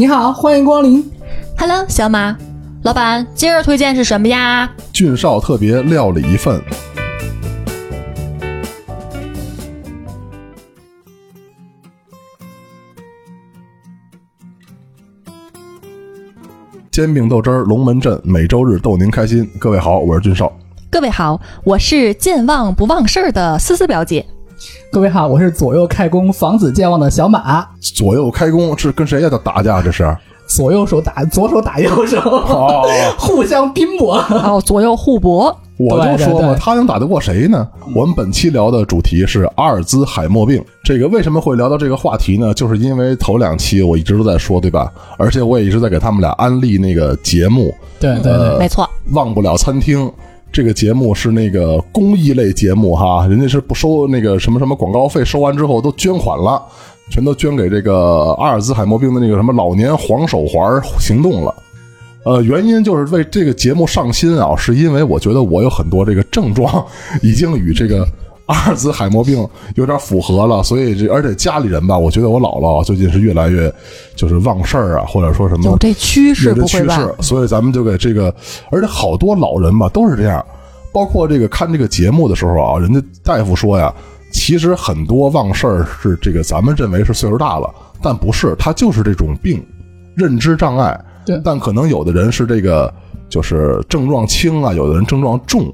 你好，欢迎光临。Hello，小马，老板，今儿推荐是什么呀？俊少特别料理一份。煎饼豆汁儿，龙门阵，每周日逗您开心。各位好，我是俊少。各位好，我是健忘不忘事儿的思思表姐。各位好，我是左右开弓防止健忘的小马，左右开弓是跟谁呀？在打架？这是？左右手打，左手打右手，哦，互相拼搏。哦，左右互搏。我就说嘛，他能打得过谁呢？我们本期聊的主题是阿尔兹海默病。这个为什么会聊到这个话题呢？就是因为头两期我一直都在说，对吧？而且我也一直在给他们俩安利那个节目对对对，没错，《忘不了餐厅》。这个节目是那个公益类节目哈，人家是不收那个什么什么广告费，收完之后都捐款了，全都捐给这个阿尔兹海默病的那个什么老年黄手环行动了。呃，原因就是为这个节目上心啊，是因为我觉得我有很多这个症状 已经与这个阿尔兹海默病有点符合了，所以这而且家里人吧，我觉得我姥姥最近是越来越就是忘事儿啊，或者说什么有这趋势有这趋不会吧？势，所以咱们就给这个，而且好多老人吧都是这样，包括这个看这个节目的时候啊，人家大夫说呀，其实很多忘事儿是这个咱们认为是岁数大了，但不是，他就是这种病，认知障碍。对但可能有的人是这个就是症状轻啊，有的人症状重。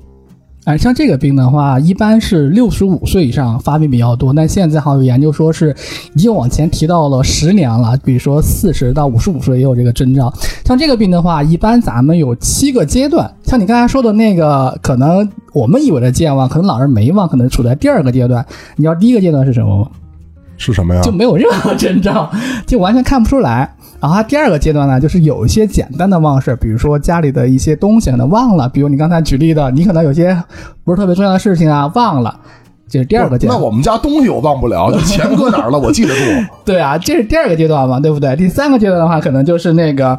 哎，像这个病的话，一般是六十五岁以上发病比较多，但现在好像有研究说是已经往前提到了十年了，比如说四十到五十五岁也有这个征兆。像这个病的话，一般咱们有七个阶段，像你刚才说的那个，可能我们以为的健忘，可能老人没忘，可能处在第二个阶段。你知道第一个阶段是什么吗？是什么呀？就没有任何征兆，就完全看不出来。然后它第二个阶段呢，就是有一些简单的忘事，比如说家里的一些东西可能忘了，比如你刚才举例的，你可能有些不是特别重要的事情啊忘了，这是第二个阶段。那我们家东西我忘不了，就钱搁哪儿了，我记得住。对啊，这是第二个阶段嘛，对不对？第三个阶段的话，可能就是那个。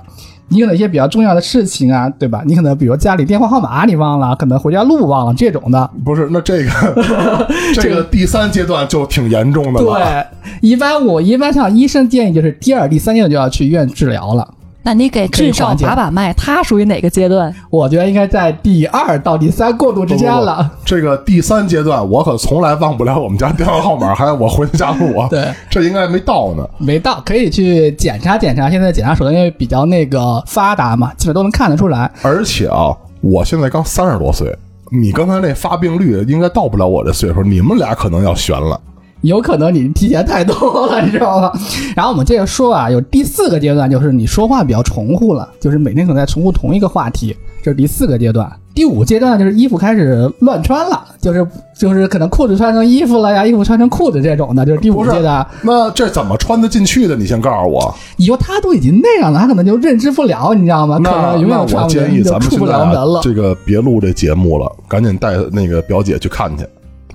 你可能一些比较重要的事情啊，对吧？你可能比如家里电话号码你忘了，可能回家路忘了这种的。不是，那这个 这个第三阶段就挺严重的了。对，一般我一般像医生建议就是第二、第三阶段就要去医院治疗了。那你给俊少把把脉，他属于哪个阶段？我觉得应该在第二到第三过渡之间了。不不不这个第三阶段，我可从来忘不了我们家电话号码，还有我回家路啊。对，这应该没到呢。没到，可以去检查检查。现在检查手段因为比较那个发达嘛，基本都能看得出来。而且啊，我现在刚三十多岁，你刚才那发病率应该到不了我这岁数，你们俩可能要悬了。有可能你提前太多了，你知道吗？然后我们接着说啊，有第四个阶段，就是你说话比较重复了，就是每天可能在重复同一个话题，这是第四个阶段。第五阶段就是衣服开始乱穿了，就是就是可能裤子穿成衣服了呀，衣服穿成裤子这种的，就是第五不是阶段。那这怎么穿得进去的？你先告诉我。你说他都已经那样了，他可能就认知不了，你知道吗？可那能永那我建议咱们现在了门了。啊这个别录这节目了，赶紧带那个表姐去看去。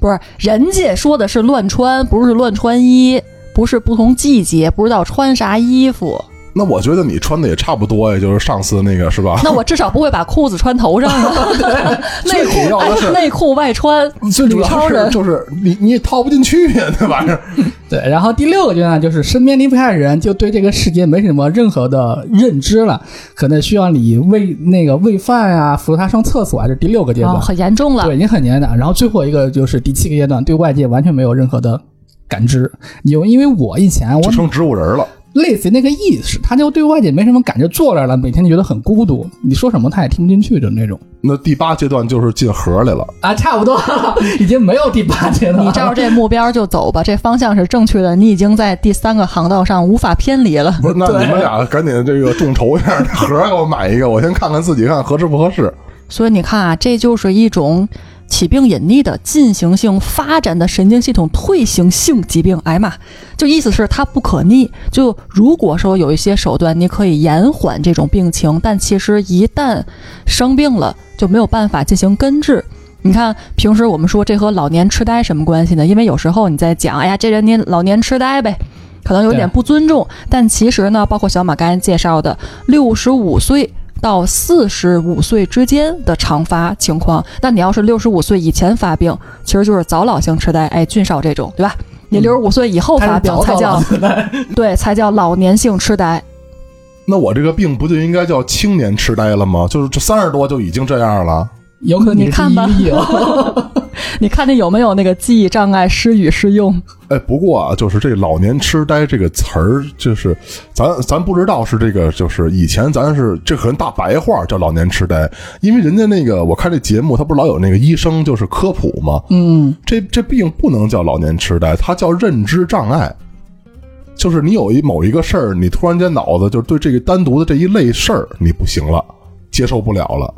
不是，人家说的是乱穿，不是乱穿衣，不是不同季节不知道穿啥衣服。那我觉得你穿的也差不多呀，就是上次那个是吧？那我至少不会把裤子穿头上啊，内最主要的是裤内裤外穿，最主要是就是你你也套不进去呀，那玩意儿。对，然后第六个阶段就是身边离不开的人，就对这个世界没什么任何的认知了，可能需要你喂那个喂饭啊，扶他上厕所啊，这第六个阶段。哦，很严重了对，。已经很严重。然后最后一个就是第七个阶段，对外界完全没有任何的感知。有，因为我以前我成植物人了。类似于那个意识，他就对外界没什么感觉，坐那儿了，每天就觉得很孤独，你说什么他也听不进去的那种。那第八阶段就是进盒来了。啊，差不多，已经没有第八阶段了。你照着这目标就走吧，这方向是正确的。你已经在第三个航道上无法偏离了。不是，那你们俩赶紧这个众筹一下，盒儿给我买一个，我先看看自己看合适不合适。所以你看啊，这就是一种起病隐匿的进行性发展的神经系统退行性疾病。哎呀妈，就意思是它不可逆。就如果说有一些手段你可以延缓这种病情，但其实一旦生病了就没有办法进行根治。你看，平时我们说这和老年痴呆什么关系呢？因为有时候你在讲，哎呀，这人您老年痴呆呗，可能有点不尊重。但其实呢，包括小马刚才介绍的，六十五岁到四十五岁之间的常发情况，那你要是六十五岁以前发病，其实就是早老性痴呆，哎，俊少这种，对吧？你六十五岁以后发病才叫早早了 对，才叫老年性痴呆。那我这个病不就应该叫青年痴呆了吗？就是这三十多就已经这样了。有可能是你看吧 你看你有没有那个记忆障碍，失语失用？哎，不过啊，就是这“老年痴呆”这个词儿，就是咱咱不知道是这个，就是以前咱是这可能大白话叫老年痴呆，因为人家那个我看这节目，他不是老有那个医生就是科普吗？嗯，这这病不能叫老年痴呆，它叫认知障碍。就是你有一某一个事儿，你突然间脑子就是对这个单独的这一类事儿你不行了，接受不了了。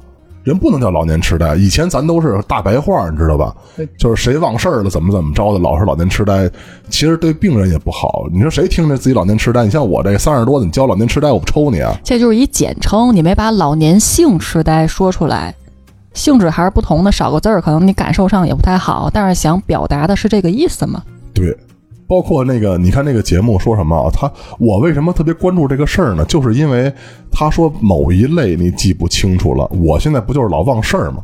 人不能叫老年痴呆，以前咱都是大白话，你知道吧？就是谁忘事儿了，怎么怎么着的，老是老年痴呆，其实对病人也不好。你说谁听着自己老年痴呆？你像我这三十多的，你叫老年痴呆，我不抽你啊！这就是一简称，你没把老年性痴呆说出来，性质还是不同的，少个字儿，可能你感受上也不太好，但是想表达的是这个意思嘛？对，包括那个，你看那个节目说什么啊？他我为什么特别关注这个事儿呢？就是因为他说某一类你记不清楚了，我现在不就是老忘事儿吗？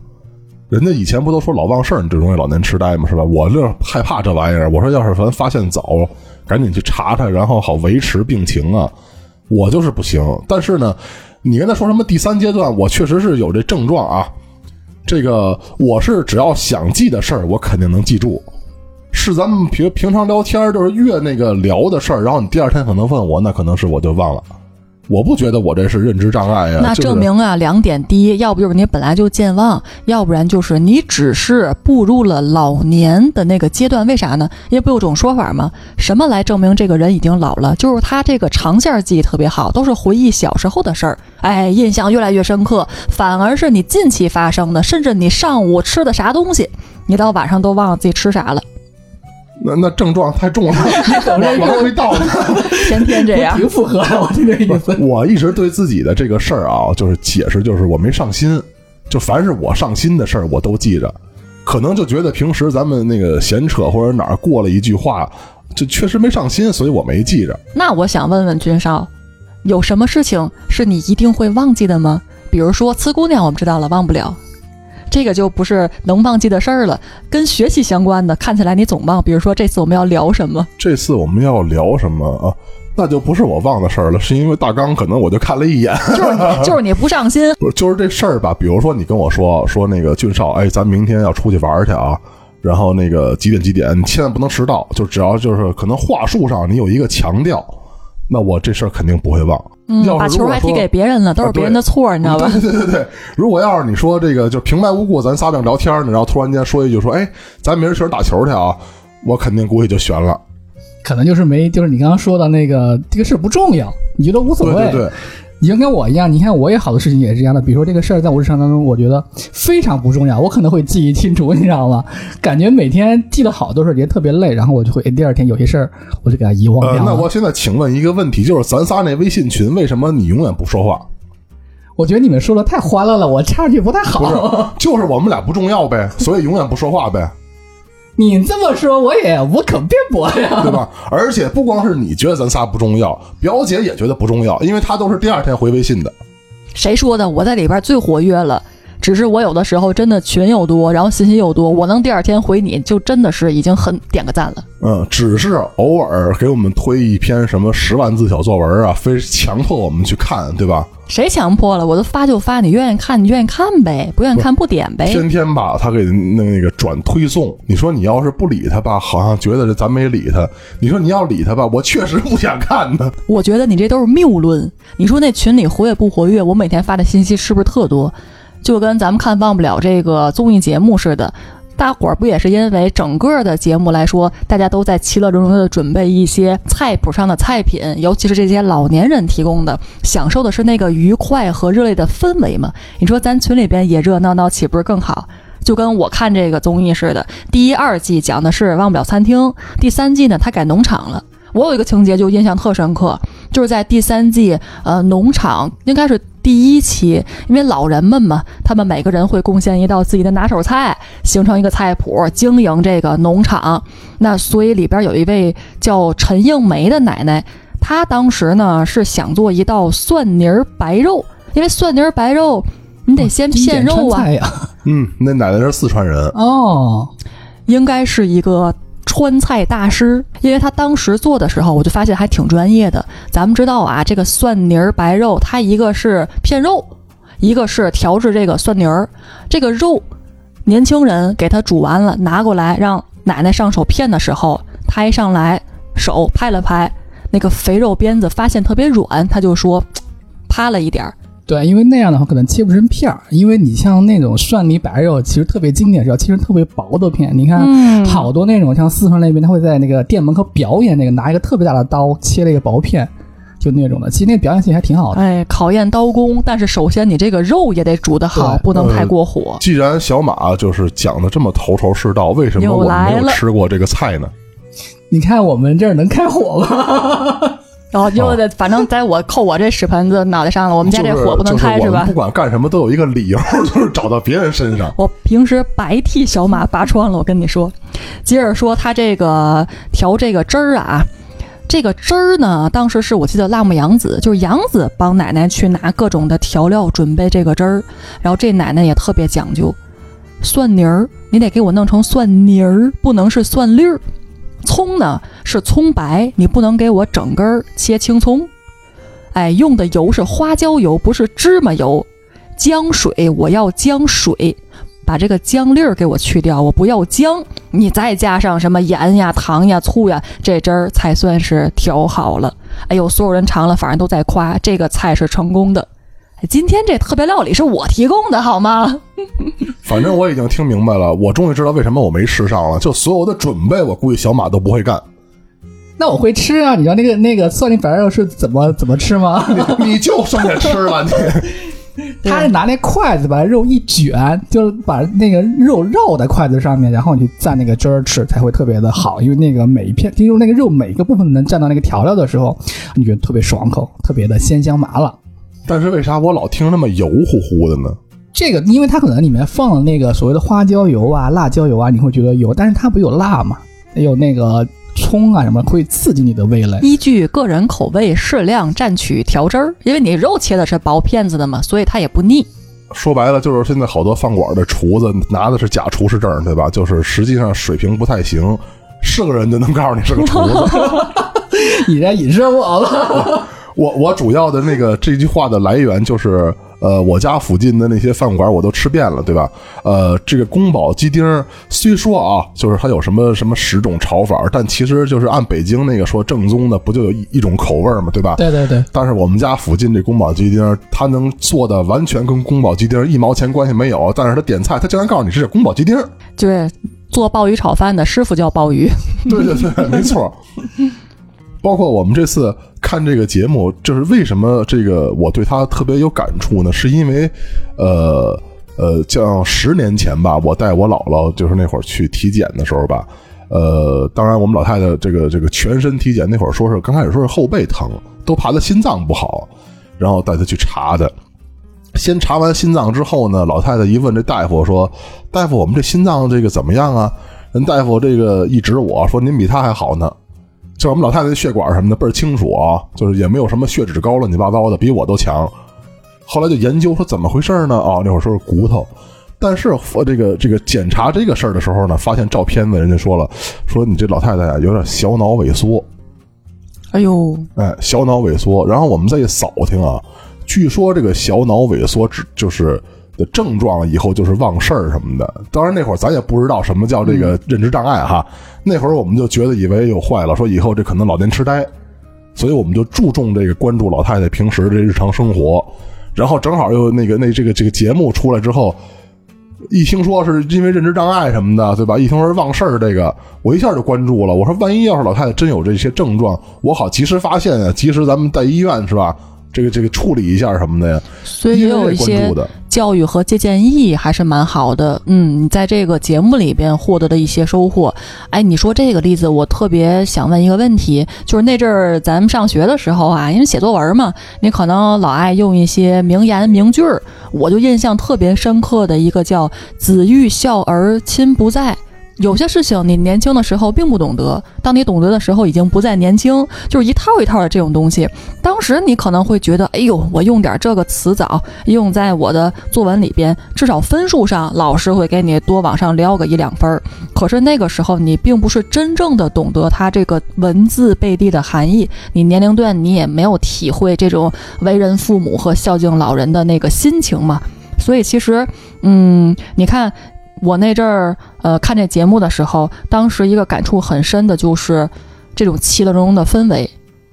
人家以前不都说老忘事儿，你就容易老年痴呆吗？是吧？我这害怕这玩意儿，我说要是咱发现早，赶紧去查查，然后好维持病情啊。我就是不行，但是呢，你跟他说什么第三阶段，我确实是有这症状啊。这个我是只要想记的事儿，我肯定能记住。是咱们平平常聊天儿，就是越那个聊的事儿，然后你第二天可能问我，那可能是我就忘了。我不觉得我这是认知障碍呀、那证明啊，两点：第一，要不就是你本来就健忘，要不然就是你只是步入了老年的那个阶段。为啥呢？因为不有种说法吗？什么来证明这个人已经老了？就是他这个长线记忆特别好，都是回忆小时候的事儿，哎，印象越来越深刻。反而是你近期发生的，甚至你上午吃的啥东西，你到晚上都忘了自己吃啥了，那那症状太重了，我我都没到呢。天天这样。挺符合的，我这个意思。我一直对自己的这个事儿啊，就是解释，就是我没上心，就凡是我上心的事儿，我都记着。可能就觉得平时咱们那个闲扯或者哪儿过了一句话，就确实没上心，所以我没记着。那我想问问君少，有什么事情是你一定会忘记的吗？比如说呲姑娘，我们知道了，忘不了，这个就不是能忘记的事儿了。跟学习相关的，看起来你总忘。比如说这次我们要聊什么？这次我们要聊什么啊？那就不是我忘的事儿了，是因为大纲可能我就看了一眼，就是你就是你不上心，不是就是这事儿吧。比如说你跟我说说那个俊少，哎，咱明天要出去玩去啊，然后那个几点几点，你千万不能迟到，就只要就是可能话术上你有一个强调，那我这事儿肯定不会忘。嗯，要把球还踢给别人了，都是别人的错，你知道吧？对对对对，如果要是你说这个就平白无故咱仨正聊天呢，然后突然间说一句说，哎，咱明儿去哪儿打球去啊？我肯定估计就悬了。可能就是没，就是你刚刚说的那个这个事不重要，你觉得无所谓。对对对，你就跟我一样，你看我也好多事情也是这样的，比如说这个事儿在我日常当中，我觉得非常不重要，我可能会记忆清楚，你知道吗？感觉每天记得好多事儿，也特别累，然后我就会第二天有些事儿我就给它遗忘了。那我现在请问一个问题，就是咱仨那微信群，为什么你永远不说话？我觉得你们说的太欢乐了，我插上去不太不好。是，就是我们俩不重要呗，所以永远不说话呗，你这么说，我也无可辩驳呀。对吧？而且不光是你觉得咱仨不重要，表姐也觉得不重要，因为她都是第二天回微信的。谁说的？我在里边最活跃了。只是我有的时候真的群又多，然后信息又多，我能第二天回你就真的是已经很点个赞了。嗯，只是偶尔给我们推一篇什么十万字小作文啊，非强迫我们去看，对吧？谁强迫了？我都发就发，你愿意看你愿意看呗，不愿意看不点呗。天天把他给那那个转推送。你说你要是不理他吧，好像觉得咱没理他；你说你要理他吧，我确实不想看他。我觉得你这都是谬论。你说那群里活跃不活跃？我每天发的信息是不是特多？就跟咱们看忘不了这个综艺节目似的，大伙儿不也是因为整个的节目来说，大家都在其乐融融的准备一些菜谱上的菜品，尤其是这些老年人提供的，享受的是那个愉快和热烈的氛围嘛？你说咱群里边也热闹闹，岂不是更好？就跟我看这个综艺似的，第一、二季讲的是忘不了餐厅，第三季呢，他改农场了。我有一个情节就印象特深刻，就是在第三季，呃，农场应该是第一期，因为老人们嘛，他们每个人会贡献一道自己的拿手菜，形成一个菜谱，经营这个农场。那所以里边有一位叫陈应梅的奶奶，她当时呢是想做一道蒜泥儿白肉，因为蒜泥儿白肉你得先片肉啊。嗯，那奶奶是四川人，哦，应该是一个川菜大师，因为他当时做的时候，我就发现还挺专业的。咱们知道啊，这个蒜泥儿白肉，它一个是片肉，一个是调制这个蒜泥儿。这个肉，年轻人给他煮完了，拿过来让奶奶上手片的时候，他一上来手拍了拍那个肥肉鞭子，发现特别软，他就说趴了一点儿。对，因为那样的话可能切不成片儿，因为你像那种蒜泥白肉，其实特别经典是要切成特别薄的片。你看，嗯好多那种像四川那边，他会在那个店门口表演那个拿一个特别大的刀切了一个薄片，就那种的。其实那个表演性还挺好的。哎，考验刀工，但是首先你这个肉也得煮得好，不能太过火。既然小马就是讲的这么头头是道，为什么我没有吃过这个菜呢？你看我们这儿能开火吗？然后就得，反正在我扣我这屎盆子脑袋上了，我们家这火不能开就是就是我们不？管干什么都有一个理由，就是找到别人身上。我平时白替小马拔窗了，我跟你说。接着说他这个调这个汁儿啊，这个汁儿呢，当时是我记得辣目洋子，就是洋子帮奶奶去拿各种的调料准备这个汁儿，然后这奶奶也特别讲究，蒜泥儿你得给我弄成蒜泥儿，不能是蒜粒儿。葱呢是葱白，你不能给我整根儿切青葱。哎，用的油是花椒油，不是芝麻油。姜水我要姜水，把这个姜粒儿给我去掉，我不要姜。你再加上什么盐呀、糖呀、醋呀，这汁儿才算是调好了。哎呦，所有人尝了，反正都在夸这个菜是成功的。哎今天这特别料理是我提供的，好吗？反正我已经听明白了，我终于知道为什么我没吃上了。就所有的准备，我估计小马都不会干。那我会吃啊！你知道那个那个蒜泥白肉是怎么 怎么吃吗？你就剩下吃了，你他是拿那筷子把肉一卷，就是把那个肉绕在筷子上面，然后你去蘸那个汁儿吃，才会特别的好。因为那个每一片，就是那个肉每一个部分能蘸到那个调料的时候，你觉得特别爽口，特别的鲜香麻辣。但是为啥我老听那么油乎乎的呢？这个，因为它可能里面放了那个所谓的花椒油啊、辣椒油啊，你会觉得油，但是它不有辣嘛，还有那个葱啊什么，会刺激你的味蕾。依据个人口味适量蘸取调汁儿，因为你肉切的是薄片子的嘛，所以它也不腻。说白了，就是现在好多饭馆的厨子拿的是假厨师证，对吧？就是实际上水平不太行，是个人就能告诉你是个厨子。你在影射我了？我我主要的那个这句话的来源就是，呃，我家附近的那些饭馆我都吃遍了，对吧？呃，这个宫保鸡丁儿虽说啊，就是它有什么什么十种炒法，但其实就是按北京那个说正宗的，不就有一一种口味儿嘛，对吧？对对对，但是我们家附近这宫保鸡丁儿，它能做的完全跟宫保鸡丁儿一毛钱关系没有，但是它点菜，它竟然告诉你是宫保鸡丁儿。就是做鲍鱼炒饭的师傅叫鲍鱼，对对对，没错。包括我们这次看这个节目，就是为什么这个我对他特别有感触呢？是因为，呃呃，像十年前吧，我带我姥姥就是那会儿去体检的时候吧，呃，当然我们老太太这个这个全身体检那会儿说是刚开始说是后背疼，都怕她心脏不好，然后带她去查的。先查完心脏之后呢，老太太一问这大夫说：“大夫，我们这心脏这个怎么样啊？”人大夫这个一指我说：“您比他还好呢。”就我们老太太的血管什么的倍儿清楚啊，就是也没有什么血脂高乱七八糟的，比我都强。后来就研究说怎么回事呢？啊，那会儿说是骨头，但是我这个这个检查这个事儿的时候呢，发现照片子人家说了，说你这老太太啊有点小脑萎缩，哎呦，哎，小脑萎缩。然后我们再一扫听啊，据说这个小脑萎缩只就是的症状以后就是忘事儿什么的。当然那会儿咱也不知道什么叫这个认知障碍哈，那会儿我们就觉得以为有坏了，说以后这可能老年痴呆，所以我们就注重这个关注老太太平时的日常生活。然后正好又那个那这个这个节目出来之后。一听说是因为认知障碍什么的，对吧？一听说是忘事儿，这个我一下就关注了。我说，万一要是老太太真有这些症状，我好及时发现啊，及时咱们在医院是吧？这个这个处理一下什么的呀。所以也有一些教育和借鉴意义还是蛮好的。嗯，你在这个节目里边获得的一些收获，哎，你说这个例子，我特别想问一个问题，就是那阵儿咱们上学的时候啊，因为写作文嘛，你可能老爱用一些名言名句儿，我就印象特别深刻的一个叫“子欲孝而亲不在”。有些事情你年轻的时候并不懂得，当你懂得的时候已经不再年轻，就是一套一套的这种东西。当时你可能会觉得，哎呦，我用点这个词藻用在我的作文里边，至少分数上老师会给你多往上撩个一两分儿。可是那个时候你并不是真正的懂得它这个文字背地的含义，你年龄段你也没有体会这种为人父母和孝敬老人的那个心情嘛。所以其实，嗯，你看。我那阵儿，呃，看这节目的时候，当时一个感触很深的就是这种其乐融融的氛围。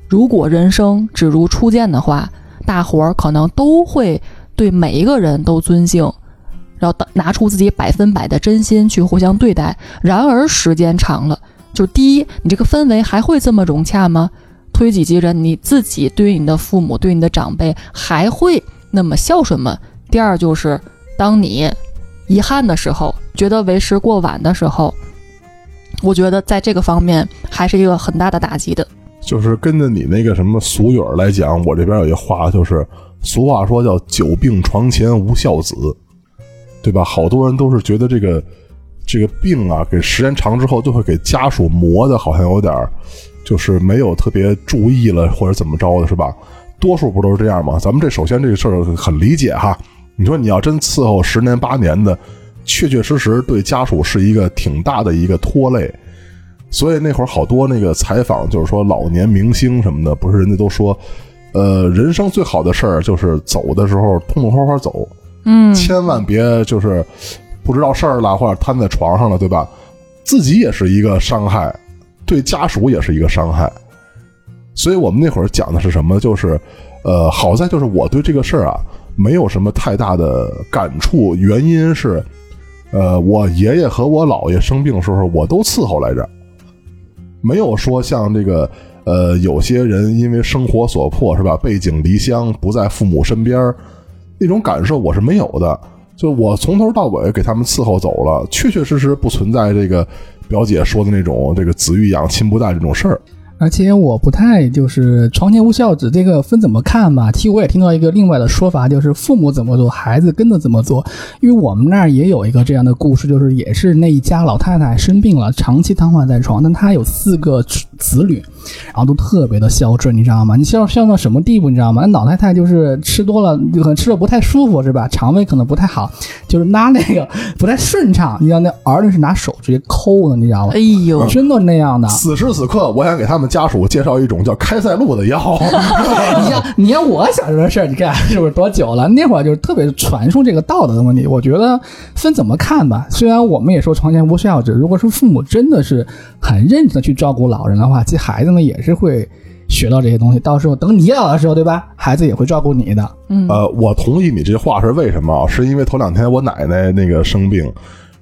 如果人生只如初见的话，大伙儿可能都会对每一个人都尊敬，然后拿出自己百分百的真心去互相对待。然而时间长了，就第一，你这个氛围还会这么融洽吗？推己及人，你自己对于你的父母、对你的长辈还会那么孝顺吗？第二就是当你。遗憾的时候，觉得为时过晚的时候，我觉得在这个方面还是一个很大的打击的。就是跟着你那个什么俗语来讲，我这边有一话，就是俗话说叫“久病床前无孝子”，对吧？好多人都是觉得这个这个病啊，给时间长之后，就会给家属磨的，好像有点就是没有特别注意了，或者怎么着的，是吧？多数不都是这样吗？咱们这首先这个事儿很理解哈。你说你要真伺候十年八年的，确确实实对家属是一个挺大的一个拖累。所以那会儿好多那个采访，就是说老年明星什么的，不是人家都说，呃，人生最好的事儿就是走的时候痛痛快快走，嗯，千万别就是不知道事儿了或者瘫在床上了，对吧？自己也是一个伤害，对家属也是一个伤害。所以我们那会儿讲的是什么？就是，呃，好在就是我对这个事儿啊。没有什么太大的感触，原因是，呃，我爷爷和我姥爷生病的时候，我都伺候来着，没有说像这个，呃，有些人因为生活所迫是吧，背井离乡不在父母身边，那种感受我是没有的。就我从头到尾给他们伺候走了，确确实实不存在这个表姐说的那种这个子欲养亲不待这种事儿。而且我不太就是床前无孝子这个分怎么看吧？其实我也听到一个另外的说法，就是父母怎么做，孩子跟着怎么做。因为我们那儿也有一个这样的故事，就是也是那一家老太太生病了，长期瘫痪在床，但她有四个子女，然后都特别的孝顺，你知道吗？你孝孝到什么地步，你知道吗？那老太太就是吃多了，就可能吃的不太舒服，是吧？肠胃可能不太好，就是拉那个不太顺畅，你知道那儿女是拿手直接抠的，你知道吗？哎呦，真的那样的。此时此刻，我想给他们。家属介绍一种叫开塞露的药。你像你像我小时候的事儿，你看是不是多久了？那会儿就是特别传输这个道德的问题。我觉得分怎么看吧。虽然我们也说床前无孝子，如果说父母真的是很认真的去照顾老人的话，其实孩子呢也是会学到这些东西。到时候等你老的时候，对吧？孩子也会照顾你的。嗯。呃，我同意你这话是为什么？是因为头两天我奶奶那个生病，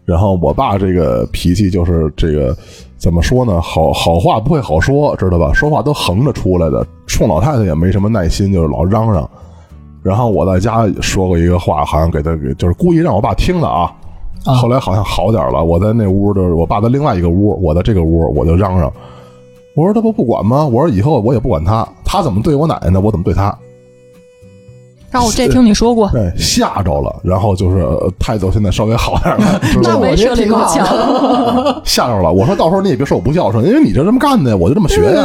然后我爸这个脾气就是这个。怎么说呢？好好话不会好说，知道吧？说话都横着出来的，冲老太太也没什么耐心，就是老嚷嚷。然后我在家说过一个话，好像给他给就是故意让我爸听的啊。后来好像好点了。我在那屋就是我爸在另外一个屋，我在这个屋我就嚷嚷。我说他不不管吗？我说以后我也不管他，他怎么对我奶奶呢？我怎么对他？那我这听你说过，对，吓着了，然后就是态度现在稍微好点了，那没设立高墙，吓着了。我说到时候你也别说我不孝顺，因为你就这么干的，我就这么学呀，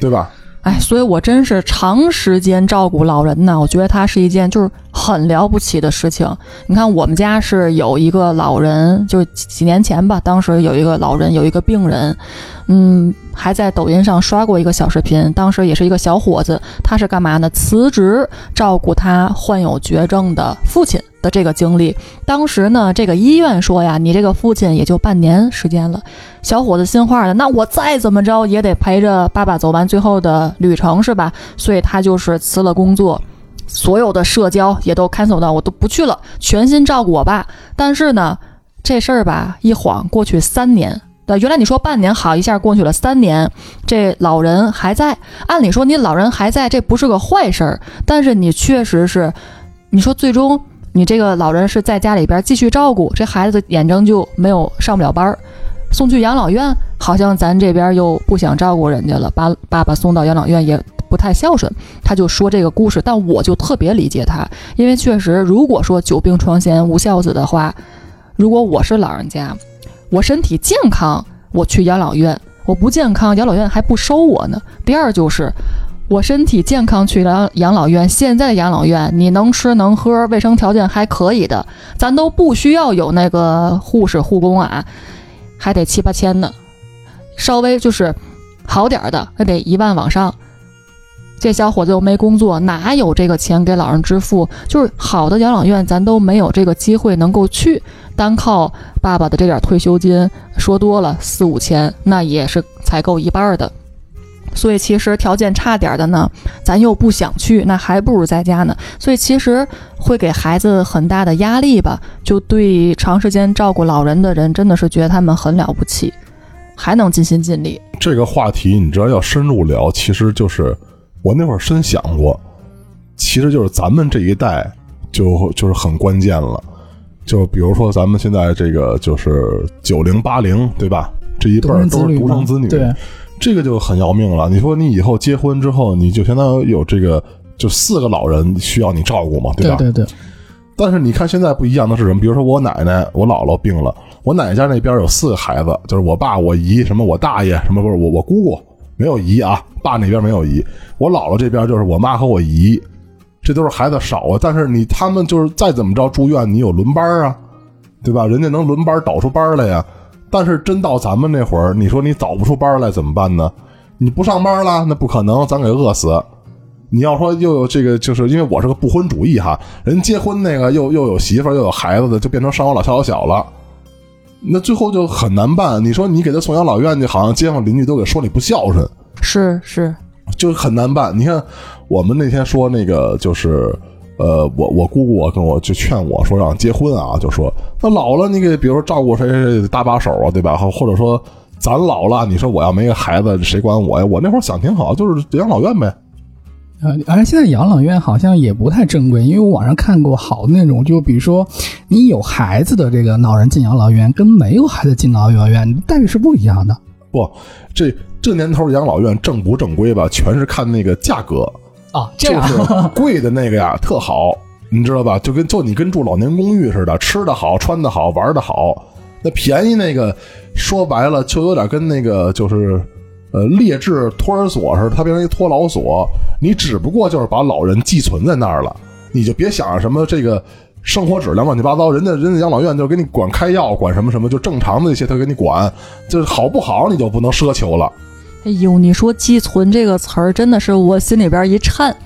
对吧？哎，所以我真是长时间照顾老人呢，我觉得他是一件就是很了不起的事情。你看我们家是有一个老人，就几年前吧，当时有一个老人有一个病人，嗯，还在抖音上刷过一个小视频，当时也是一个小伙子，他是干嘛呢？辞职照顾他患有绝症的父亲。的这个经历，当时呢，这个医院说呀，你这个父亲也就半年时间了。小伙子心话的，那我再怎么着也得陪着爸爸走完最后的旅程，是吧？所以他就是辞了工作，所有的社交也都 cancel 到，我都不去了，全心照顾我爸。但是呢，这事儿吧，一晃过去三年，对，原来你说半年好，一下过去了三年，这老人还在。按理说你老人还在，这不是个坏事儿，但是你确实是，你说最终。你这个老人是在家里边继续照顾，这孩子眼睁就没有上不了班儿，送去养老院，好像咱这边又不想照顾人家了，把爸爸送到养老院也不太孝顺。他就说这个故事，但我就特别理解他，因为确实，如果说久病床前无孝子的话，如果我是老人家，我身体健康，我去养老院；我不健康，养老院还不收我呢。第二就是。我身体健康去养养老院，现在养老院你能吃能喝，卫生条件还可以的，咱都不需要有那个护士护工啊，还得七八千呢，稍微就是好点儿的，那得一万往上。这小伙子又没工作，哪有这个钱给老人支付？就是好的养老院，咱都没有这个机会能够去，单靠爸爸的这点退休金，说多了四五千，那也是才够一半的。所以其实条件差点的呢，咱又不想去，那还不如在家呢。所以其实会给孩子很大的压力吧，就对长时间照顾老人的人，真的是觉得他们很了不起，还能尽心尽力。这个话题你知道要深入聊，其实就是我那会儿深想过，其实就是咱们这一代就就是很关键了。就比如说咱们现在这个就是九零八零，对吧？这一辈儿都是独生子女。对。这个就很要命了。你说你以后结婚之后，你就相当于有这个就四个老人需要你照顾嘛，对吧？对对。但是你看现在不一样的是什么？比如说我奶奶、我姥姥病了，我奶奶家那边有四个孩子，就是我爸、我姨、什么我大爷、什么不是我我姑姑没有姨啊，爸那边没有姨。我姥姥这边就是我妈和我姨，这都是孩子少啊。但是你他们就是再怎么着住院，你有轮班啊，对吧？人家能轮班倒出班来呀。但是真到咱们那会儿，你说你倒不出班来怎么办呢？你不上班了，那不可能，咱给饿死。你要说又有这个，就是因为我是个不婚主义哈，人结婚那个又又有媳妇又有孩子的，就变成上有老下有小了，那最后就很难办。你说你给他送养老院去，好像街坊邻居都给说你不孝顺，是是，就很难办。你看我们那天说那个就是。呃，我我姑姑跟我就劝我说让结婚啊，就说那老了你给比如说照顾谁谁搭把手啊，对吧？或者说咱老了，你说我要没个孩子，谁管我呀？我那会儿想挺好，就是养老院呗。呃，而现在养老院好像也不太正规，因为我网上看过好的那种，就比如说你有孩子的这个老人进养老院，跟没有孩子进老养老院待遇是不一样的。不，这这年头养老院正不正规吧，全是看那个价格。啊，这样 贵的那个呀，特好，你知道吧？就跟就你跟住老年公寓似的，吃的好，穿的好，玩的好。那便宜那个，说白了就有点跟那个就是，呃，劣质托儿所似的，它变成一托老所。你只不过就是把老人寄存在那儿了，你就别想什么这个生活质量乱七八糟。人家人家养老院就给你管开药，管什么什么，就正常的那些他给你管，就是好不好你就不能奢求了。哎呦，你说“寄存”这个词儿，真的是我心里边一颤，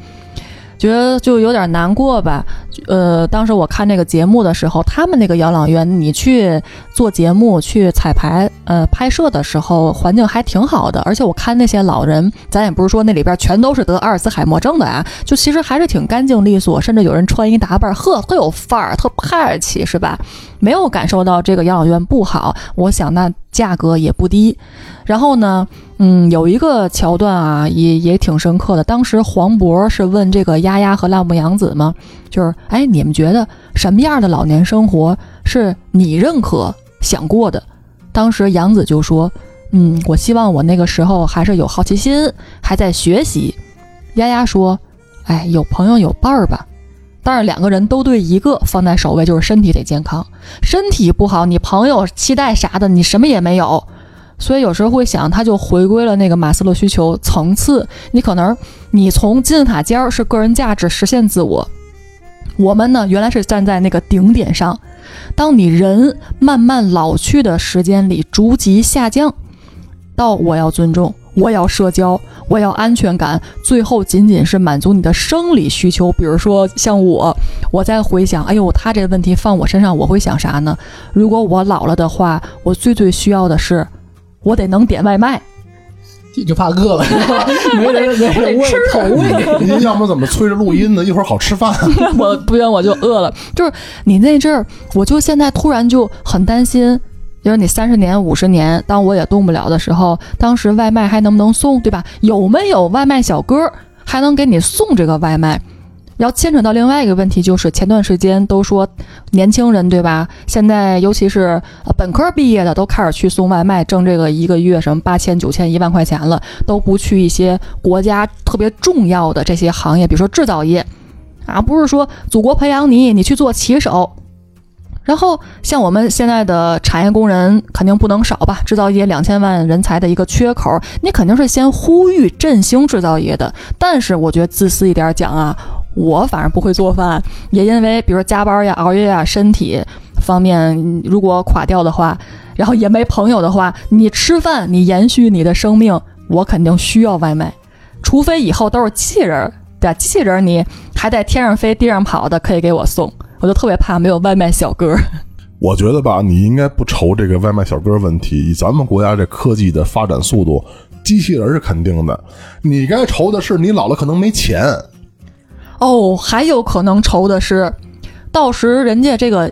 觉得就有点难过吧。呃，当时我看那个节目的时候，他们那个养老院，你去做节目、去彩排、呃拍摄的时候，环境还挺好的。而且我看那些老人，咱也不是说那里边全都是得阿尔茨海默症的啊，就其实还是挺干净利索，甚至有人穿衣打扮，呵，特有范儿，特派气，是吧？没有感受到这个养老院不好，我想那价格也不低。然后呢？嗯，有一个桥段啊，也也挺深刻的。当时黄渤是问这个丫丫和辣目洋子吗？就是，哎，你们觉得什么样的老年生活是你认可、想过的？当时杨子就说，嗯，我希望我那个时候还是有好奇心，还在学习。丫丫说，哎，有朋友有伴儿吧。但是两个人都对一个放在首位，就是身体得健康。身体不好，你朋友期待啥的，你什么也没有。所以有时候会想，他就回归了那个马斯洛需求层次。你可能你从金字塔尖儿是个人价值实现自我，我们呢原来是站在那个顶点上。当你人慢慢老去的时间里逐级下降，到我要尊重，我要社交，我要安全感，最后仅仅是满足你的生理需求。比如说像我，我在回想，哎呦，他这个问题放我身上，我会想啥呢？如果我老了的话，我最最需要的是。我得能点外卖，你就怕饿了，没人没人喂口味。您要么怎么催着录音呢？一会儿好吃饭。我 不行，我就饿了。就是你那阵儿，我就现在突然就很担心，就是你三十年、五十年，当我也动不了的时候，当时外卖还能不能送，对吧？有没有外卖小哥还能给你送这个外卖？要牵扯到另外一个问题，就是前段时间都说年轻人对吧？现在尤其是本科毕业的都开始去送外卖，挣这个一个月什么八千、九千、一万块钱了，都不去一些国家特别重要的这些行业，比如说制造业啊，不是说祖国培养你，你去做骑手。然后像我们现在的产业工人肯定不能少吧，制造业两千万人才的一个缺口，你肯定是先呼吁振兴制造业的。但是我觉得自私一点讲啊，我反正不会做饭，也因为比如加班呀、熬夜呀，身体方面如果垮掉的话，然后也没朋友的话，你吃饭你延续你的生命，我肯定需要外卖，除非以后都是机器人儿，对吧？机器人你还在天上飞、地上跑的，可以给我送。我就特别怕没有外卖小哥。我觉得吧，你应该不愁这个外卖小哥问题。以咱们国家这科技的发展速度，机器人是肯定的。你该愁的是你老了可能没钱。哦，还有可能愁的是，到时人家这个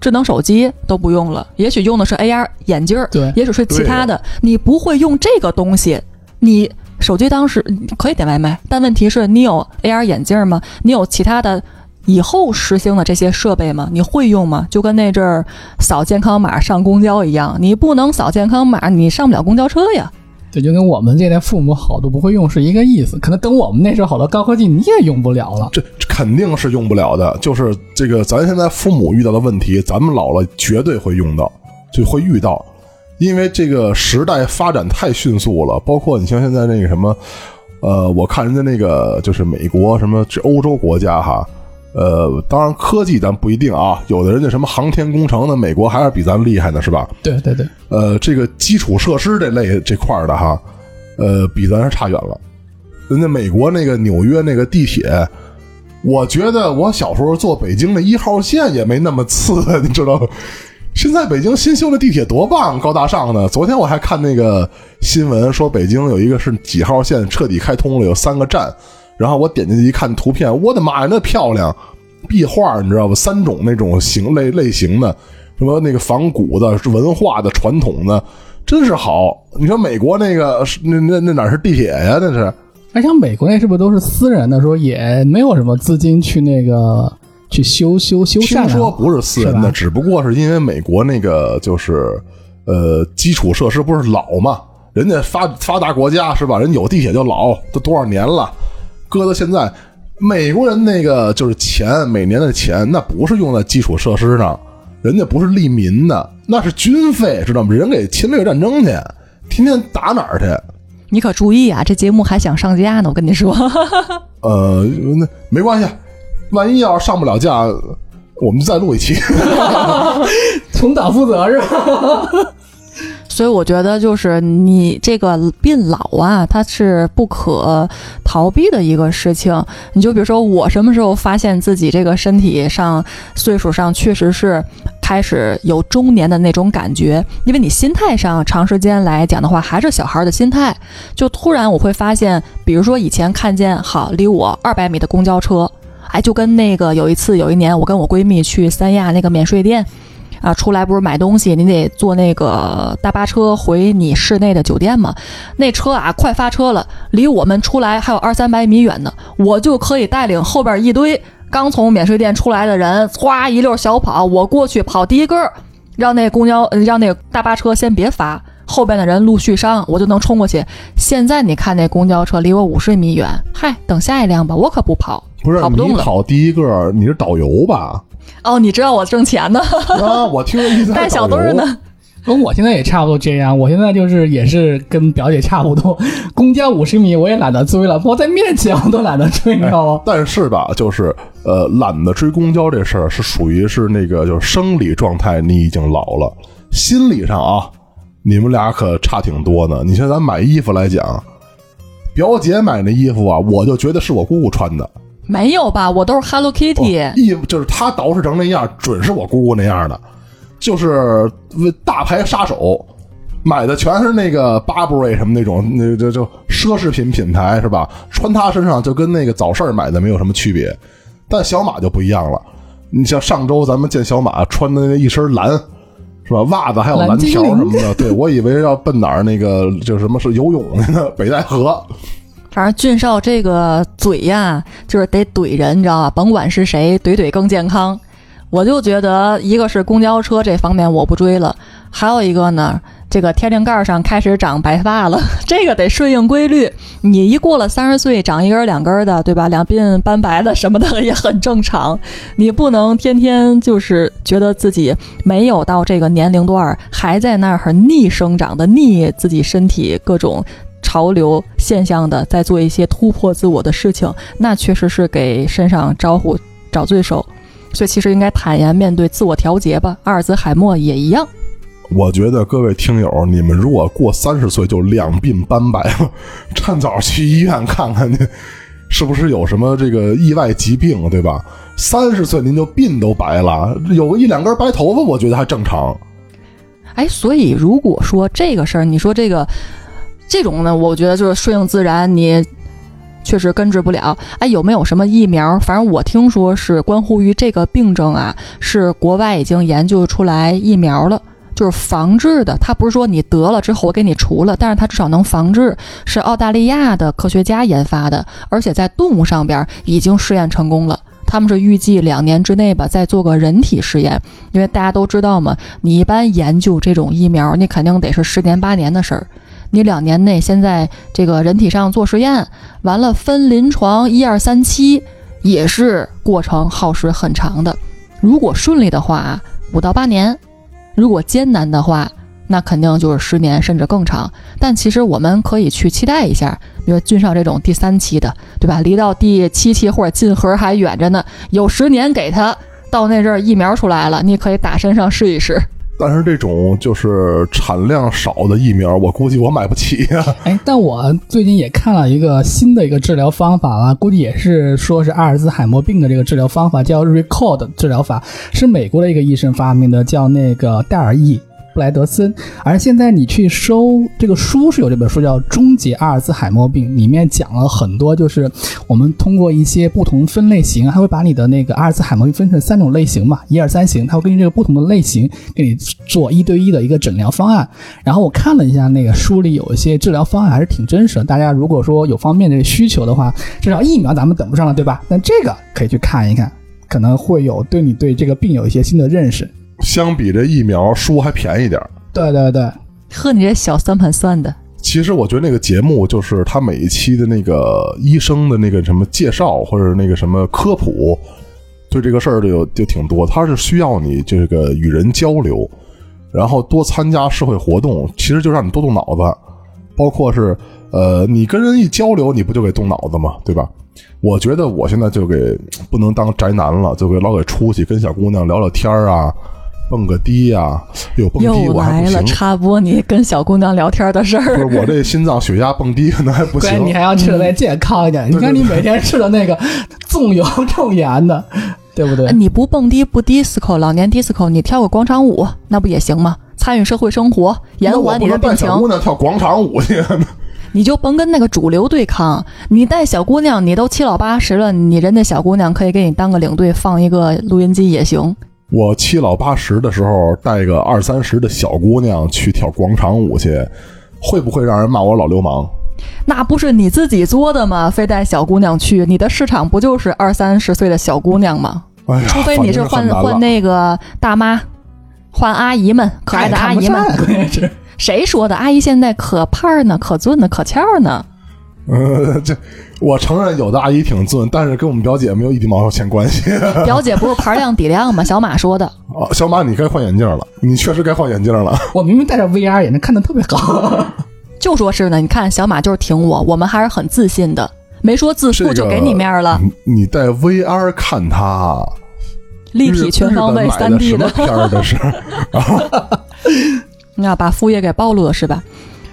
智能手机都不用了，也许用的是 AR 眼镜儿，对也许是其他的。你不会用这个东西，你手机当时可以点外卖，但问题是你有 AR 眼镜吗？你有其他的？以后实行的这些设备吗？你会用吗？就跟那阵儿扫健康码上公交一样，你不能扫健康码，你上不了公交车呀。这就跟我们这代父母好多不会用是一个意思。可能等我们那时候好多高科技你也用不了了。这肯定是用不了的。就是这个，咱现在父母遇到的问题，咱们老了绝对会用到，就会遇到。因为这个时代发展太迅速了，包括你像现在那个什么，呃，我看人家那个就是美国什么这欧洲国家哈。呃，当然科技咱不一定啊，有的人家什么航天工程的，美国还是比咱厉害呢，是吧？对对对。呃，这个基础设施这类这块的哈，呃，比咱是差远了。人家美国那个纽约那个地铁，我觉得我小时候坐北京的一号线也没那么次，你知道吗？现在北京新修的地铁多棒，高大上呢。昨天我还看那个新闻说，北京有一个是几号线彻底开通了，有三个站。然后我点进去一看图片，我的妈呀，那漂亮！壁画你知道吧？三种那种型类类型的，什么那个仿古的、是文化的、传统的，真是好。你说美国那个那那那哪是地铁呀？那是。而且美国那是不是都是私人的？说也没有什么资金去那个去修修修缮。听说不是私人的，只不过是因为美国那个就是呃基础设施不是老嘛，人家发发达国家是吧？人有地铁就老，都多少年了。搁到现在，美国人那个就是钱，每年的钱，那不是用在基础设施上，人家不是利民的，那是军费，知道吗？人给侵略战争去，天天打哪儿去？你可注意啊，这节目还想上架呢，我跟你说。呃，那没关系，万一要是上不了架，我们再录一期，重蹈覆辙是吧？所以我觉得，就是你这个变老啊，它是不可逃避的一个事情。你就比如说，我什么时候发现自己这个身体上岁数上确实是开始有中年的那种感觉？因为你心态上长时间来讲的话，还是小孩的心态。就突然我会发现，比如说以前看见好离我二百米的公交车，哎，就跟那个有一次有一年我跟我闺蜜去三亚那个免税店。啊，出来不是买东西，你得坐那个大巴车回你市内的酒店嘛？那车啊，快发车了，离我们出来还有二三百米远呢。我就可以带领后边一堆刚从免税店出来的人，唰一溜小跑，我过去跑第一个，让那公交，让那大巴车先别发，后边的人陆续上，我就能冲过去。现在你看那公交车离我五十米远，嗨，等下一辆吧，我可不跑，不是跑不动了。你跑第一个，你是导游吧？哦，你知道我挣钱呢？啊，我听说一直带小队儿呢。跟我现在也差不多这样，我现在就是也是跟表姐差不多，公交五十米我也懒得追了，我在面前我都懒得追，你知道吗？但是吧，就是呃，懒得追公交这事儿是属于是那个就是生理状态，你已经老了，心理上啊，你们俩可差挺多的。你像咱买衣服来讲，表姐买那衣服啊，我就觉得是我姑姑穿的。没有吧？我都是 Hello Kitty，衣服就是他捯饬成那样，准是我姑姑那样的，就是大牌杀手，买的全是那个 Burberry 什么那种，那就就奢侈品品牌是吧？穿他身上就跟那个早市买的没有什么区别，但小马就不一样了。你像上周咱们见小马穿的那一身蓝，是吧？袜子还有蓝条什么的，对我以为要奔哪儿那个就什么是游泳呢？北戴河。反正俊少这个嘴呀，就是得怼人，你知道吧？甭管是谁，怼怼更健康。我就觉得，一个是公交车这方面我不追了，还有一个呢，这个天灵盖上开始长白发了，这个得顺应规律。你一过了三十岁，长一根两根的，对吧？两鬓斑白的什么的也很正常。你不能天天就是觉得自己没有到这个年龄段儿，还在那儿逆生长的逆自己身体各种潮流现象的，在做一些突破自我的事情，那确实是给身上招呼找罪受。所以其实应该坦然面对自我调节吧。阿尔兹海默也一样。我觉得各位听友，你们如果过三十岁就两鬓斑白了，趁早去医院看看去，是不是有什么这个意外疾病，对吧？三十岁您就鬓都白了，有个一两根白头发，我觉得还正常。哎，所以如果说这个事儿，你说这个这种呢，我觉得就是顺应自然，你确实根治不了。哎，有没有什么疫苗？反正我听说是关乎于这个病症啊，是国外已经研究出来疫苗了。就是防治的，它不是说你得了之后我给你除了，但是它至少能防治，是澳大利亚的科学家研发的，而且在动物上边已经试验成功了。他们是预计两年之内吧，再做个人体试验，因为大家都知道嘛，你一般研究这种疫苗，你肯定得是十年八年的事儿，你两年内先在这个人体上做实验，完了分临床一二三期，也是过程耗时很长的。如果顺利的话，五到八年。如果艰难的话，那肯定就是十年甚至更长。但其实我们可以去期待一下，比如俊少这种第三期的，对吧？离到第七期或者进盒还远着呢，有十年给他，到那阵儿疫苗出来了，你可以打身上试一试。但是这种就是产量少的疫苗，我估计我买不起呀。哎，但我最近也看了一个新的一个治疗方法啊，估计也是说是阿尔兹海默病的这个治疗方法，叫 Record 治疗法，是美国的一个医生发明的，叫那个戴尔 E。布莱德森，而现在你去收这个书是有这本书叫《终结阿尔兹海默病》，里面讲了很多，就是我们通过一些不同分类型，它会把你的那个阿尔兹海默病分成三种类型嘛，一二三型，它会根据这个不同的类型给你做一对一的一个诊疗方案。然后我看了一下那个书里有一些治疗方案还是挺真实的，大家如果说有方面的需求的话，至少疫苗咱们等不上了，对吧？但这个可以去看一看，可能会有对你对这个病有一些新的认识。相比这疫苗，书还便宜点儿。对对对，呵，你这小算盘算的。其实我觉得那个节目就是他每一期的那个医生的那个什么介绍或者那个什么科普，对这个事儿就有就挺多。他是需要你这个与人交流，然后多参加社会活动，其实就让你多动脑子。包括是呃，你跟人一交流，你不就给动脑子嘛？对吧？我觉得我现在就给不能当宅男了，就给老给出去跟小姑娘聊聊天儿啊。蹦个迪呀，有蹦迪我还不行。插播你跟小姑娘聊天的事儿。不是我这心脏血压蹦迪可能还不行。你还要吃的再健康一点。你看你每天吃的那个重油 重盐的，对不对？你不蹦迪不 disco，老年 disco，你跳个广场舞那不也行吗？参与社会生活，延缓你的病情。小姑娘跳广场舞去。你就甭跟那个主流对抗。你带小姑娘，你都七老八十了，你人家小姑娘可以给你当个领队，放一个录音机也行。我七老八十的时候带个二三十的小姑娘去跳广场舞去，会不会让人骂我老流氓？那不是你自己作的吗？非带小姑娘去，你的市场不就是二三十岁的小姑娘吗？哎呀，除非你是换换那个大妈，换阿姨们，可爱的阿姨们。谁说的？阿姨现在可胖呢，可俊呢，可俏呢。呃，这我承认有的阿姨挺俊，但是跟我们表姐没有一滴毛钱关系。表姐不是牌量底量吗？小马说的。啊，小马，你该换眼镜了，你确实该换眼镜了。我明明戴着 VR 眼镜，看的特别好。就说是呢，你看小马就是挺我，我们还是很自信的，没说自负就给你面了。你戴 VR 看他，立体全方位三 D 的片儿的是。你要把副业给暴露了是吧？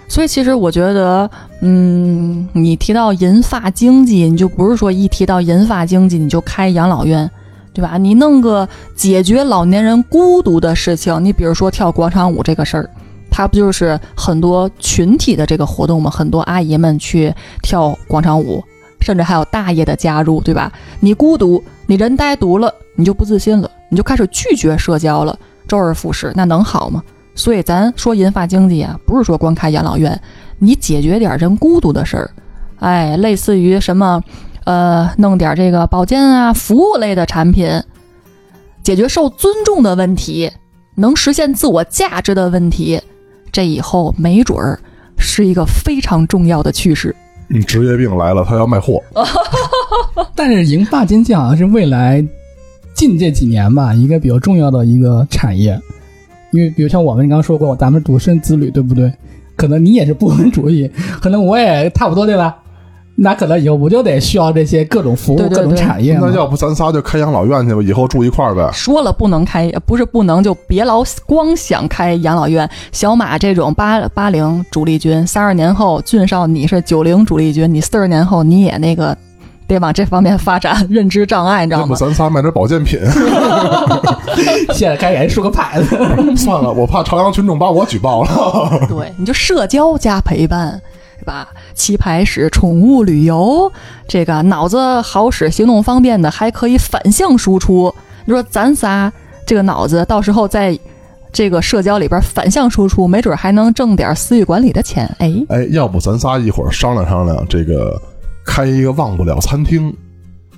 所以其实我觉得，嗯，你提到银发经济，你就不是说一提到银发经济你就开养老院，对吧？你弄个解决老年人孤独的事情，你比如说跳广场舞这个事儿，它不就是很多群体的这个活动吗？很多阿姨们去跳广场舞，甚至还有大爷的加入，对吧？你孤独，你人呆独了，你就不自信了，你就开始拒绝社交了，周而复始，那能好吗？所以咱说银发经济啊，不是说光开养老院，你解决点人孤独的事儿，哎，类似于什么，呃，弄点这个保健啊、服务类的产品，解决受尊重的问题，能实现自我价值的问题，这以后没准儿是一个非常重要的趋势。你，职业病来了，他要卖货。但是银发经济好像是未来近这几年吧一个比较重要的一个产业，因为比如像我们刚刚说过，咱们独身子女，对不对？可能你也是不婚主义，可能我也差不多，对吧？那可能以后不就得需要这些各种服务、对对各种产业吗那？要不咱仨就开养老院去吧，以后住一块儿呗。说了不能开，不是不能，就别老光想开养老院。小马这种八八零主力军，三十年后俊少你是九零主力军，你四十年后你也那个得往这方面发展，认知障碍，你知道吗？要不咱仨卖点保健品？现在该给人竖个牌子。算了，我怕朝阳群众把我举报了。对，你就社交加陪伴，是吧？棋牌室、宠物旅游，这个脑子好使、行动方便的，还可以反向输出。你说咱仨这个脑子，到时候在这个社交里边反向输出，没准还能挣点私域管理的钱。哎，哎，要不咱仨一会儿商量商量，这个开一个忘不了餐厅。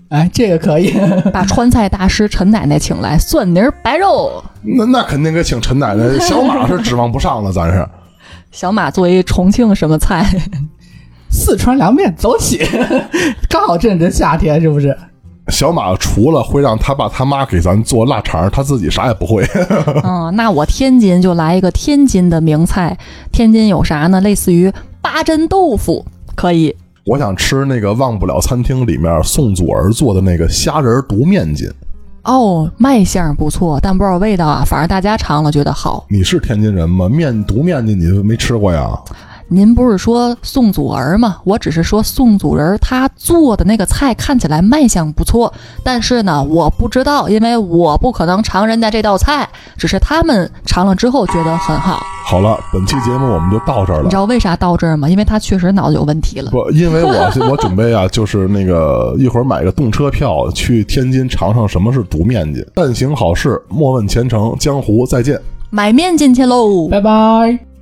哎，这个可以。把川菜大师陈奶奶请来，蒜泥儿白肉。那那肯定得请陈奶奶，小马是指望不上了，咱是。小马作为重庆什么菜？四川凉面走起，刚好正值夏天，是不是？小马除了会让他爸他妈给咱做腊肠，他自己啥也不会。嗯，那我天津就来一个天津的名菜。天津有啥呢？类似于八珍豆腐，可以。我想吃那个忘不了餐厅里面宋祖儿做的那个虾仁独面筋。哦，卖相不错，但不知道味道啊。反正大家尝了觉得好。你是天津人吗？面独面筋你没吃过呀？您不是说宋祖儿吗？我只是说宋祖儿他做的那个菜看起来卖相不错，但是呢，我不知道，因为我不可能尝人家这道菜，只是他们尝了之后觉得很好。好了，本期节目我们就到这儿了你知。道为啥到这儿吗？因为他确实脑子有问题了。不，因为我我准备啊，就是那个一会儿买个动车票去天津尝尝什么是毒面筋。但行好事，莫问前程，江湖再见。买面筋去喽！拜拜。